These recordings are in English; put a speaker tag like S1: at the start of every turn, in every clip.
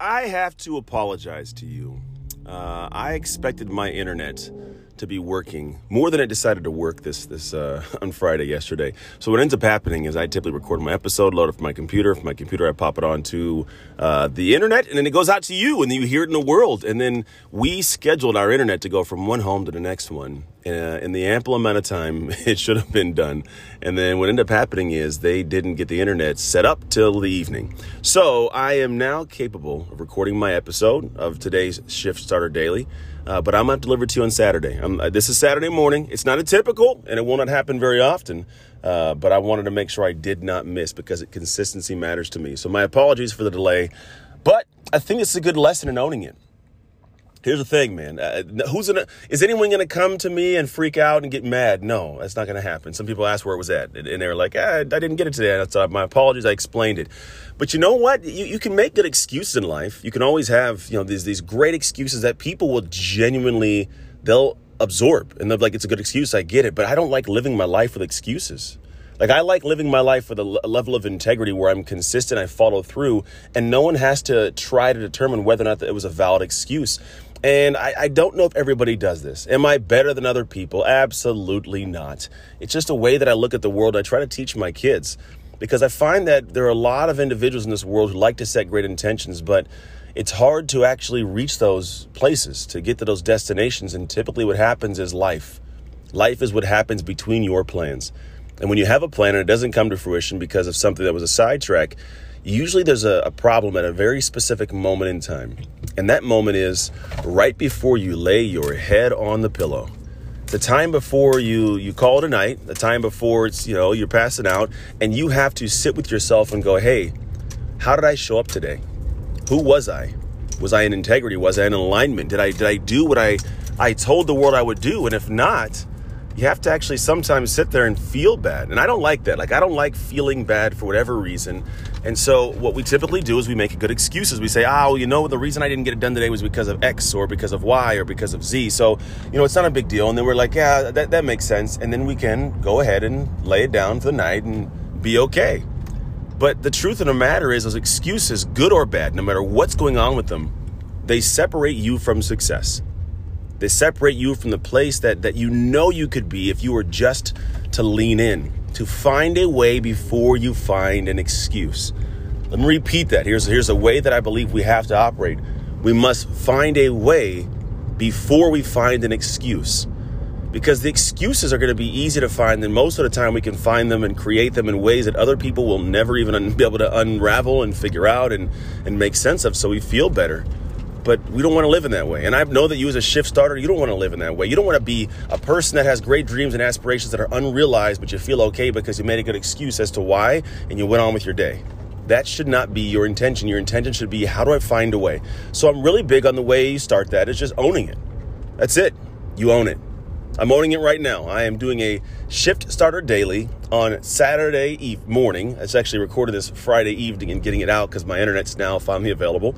S1: I have to apologize to you. Uh, I expected my internet to be working more than it decided to work this this uh, on Friday yesterday. So what ends up happening is I typically record my episode, load it from my computer. From my computer, I pop it onto uh, the internet, and then it goes out to you, and then you hear it in the world. And then we scheduled our internet to go from one home to the next one uh, in the ample amount of time it should have been done. And then what ended up happening is they didn't get the internet set up till the evening. So I am now capable of recording my episode of today's Shift Starter Daily. Uh, but I'm gonna deliver to you on Saturday. Uh, this is Saturday morning. It's not a typical, and it will not happen very often. Uh, but I wanted to make sure I did not miss because it, consistency matters to me. So my apologies for the delay, but I think it's a good lesson in owning it. Here's the thing, man. Uh, who's gonna? Is anyone gonna come to me and freak out and get mad? No, that's not gonna happen. Some people ask where it was at, and they were like, ah, "I didn't get it today." Uh, my apologies. I explained it. But you know what? You, you can make good excuses in life. You can always have you know these these great excuses that people will genuinely they'll absorb, and they're like, "It's a good excuse. I get it." But I don't like living my life with excuses. Like I like living my life with a level of integrity where I'm consistent, I follow through, and no one has to try to determine whether or not it was a valid excuse. And I, I, don't know if everybody does this. Am I better than other people? Absolutely not. It's just a way that I look at the world. I try to teach my kids because I find that there are a lot of individuals in this world who like to set great intentions, but it's hard to actually reach those places, to get to those destinations. And typically, what happens is life. Life is what happens between your plans. And when you have a plan and it doesn't come to fruition because of something that was a sidetrack, usually there's a, a, problem at a very specific moment in time. And that moment is right before you lay your head on the pillow. The time before you you call it a night, the time before it's, you know, you're passing out, and you have to sit with yourself and go, hey, how did I show up today? Who was I? Was I in integrity? Was I in alignment? Did I did I do what I I told the world I would do? And if not, you have to actually sometimes sit there and feel bad. And I don't like that. Like, I don't like feeling bad for whatever reason. And so, what we typically do is we make a good excuses. We say, oh, you know, the reason I didn't get it done today was because of X or because of Y or because of Z. So, you know, it's not a big deal. And then we're like, yeah, that, that makes sense. And then we can go ahead and lay it down for the night and be okay. But the truth of the matter is, those excuses, good or bad, no matter what's going on with them, they separate you from success. They separate you from the place that, that you know you could be if you were just to lean in, to find a way before you find an excuse. Let me repeat that. Here's, here's a way that I believe we have to operate. We must find a way before we find an excuse. Because the excuses are going to be easy to find, and most of the time we can find them and create them in ways that other people will never even be able to unravel and figure out and, and make sense of so we feel better but we don't want to live in that way. And I know that you, as a shift starter, you don't want to live in that way. You don't want to be a person that has great dreams and aspirations that are unrealized, but you feel okay because you made a good excuse as to why and you went on with your day. That should not be your intention. Your intention should be, how do I find a way? So I'm really big on the way you start that is just owning it. That's it. You own it. I'm owning it right now. I am doing a shift starter daily on Saturday eve morning. It's actually recorded this Friday evening and getting it out because my internet's now finally available.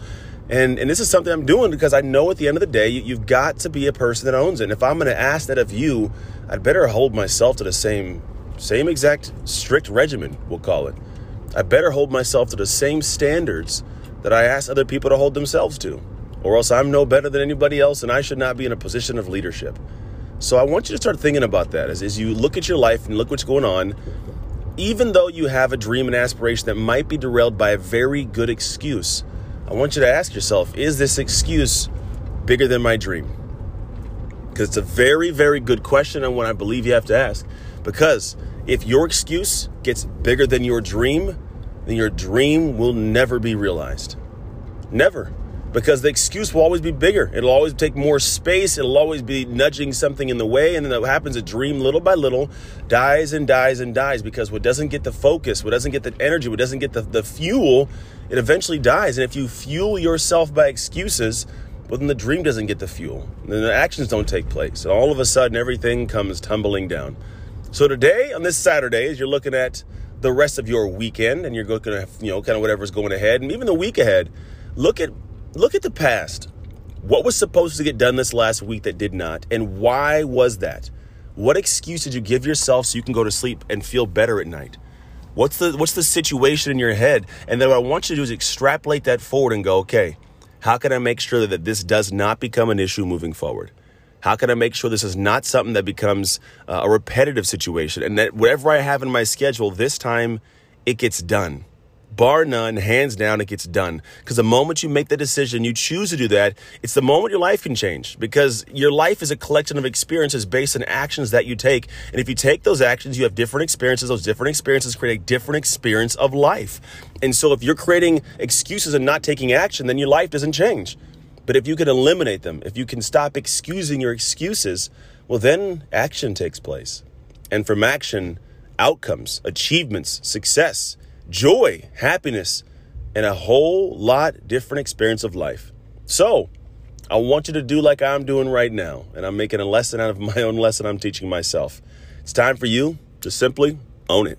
S1: And, and this is something I'm doing because I know at the end of the day, you, have got to be a person that owns it. And if I'm going to ask that of you, I'd better hold myself to the same, same exact strict regimen, we'll call it. I better hold myself to the same standards that I ask other people to hold themselves to, or else I'm no better than anybody else and I should not be in a position of leadership. So I want you to start thinking about that as, as you look at your life and look what's going on. Even though you have a dream and aspiration that might be derailed by a very good excuse, I want you to ask yourself is this excuse bigger than my dream? Because it's a very, very good question and one I believe you have to ask. Because if your excuse gets bigger than your dream, then your dream will never be realized. Never. Because the excuse will always be bigger. It'll always take more space. It'll always be nudging something in the way. And then what happens, a dream little by little dies and dies and dies because what doesn't get the focus, what doesn't get the energy, what doesn't get the, the fuel, it eventually dies. And if you fuel yourself by excuses, well, then the dream doesn't get the fuel. Then the actions don't take place. And all of a sudden, everything comes tumbling down. So today, on this Saturday, as you're looking at the rest of your weekend and you're looking at, you know, kind of whatever's going ahead and even the week ahead, look at look at the past. What was supposed to get done this last week that did not? And why was that? What excuse did you give yourself so you can go to sleep and feel better at night? What's the what's the situation in your head? And then what I want you to do is extrapolate that forward and go, okay, how can I make sure that this does not become an issue moving forward? How can I make sure this is not something that becomes uh, a repetitive situation and that whatever I have in my schedule this time it gets done? Bar none, hands down, it gets done. Because the moment you make the decision, you choose to do that, it's the moment your life can change. Because your life is a collection of experiences based on actions that you take. And if you take those actions, you have different experiences. Those different experiences create a different experience of life. And so if you're creating excuses and not taking action, then your life doesn't change. But if you can eliminate them, if you can stop excusing your excuses, well, then action takes place. And from action, outcomes, achievements, success joy, happiness, and a whole lot different experience of life. So, I want you to do like I'm doing right now, and I'm making a lesson out of my own lesson I'm teaching myself. It's time for you to simply own it.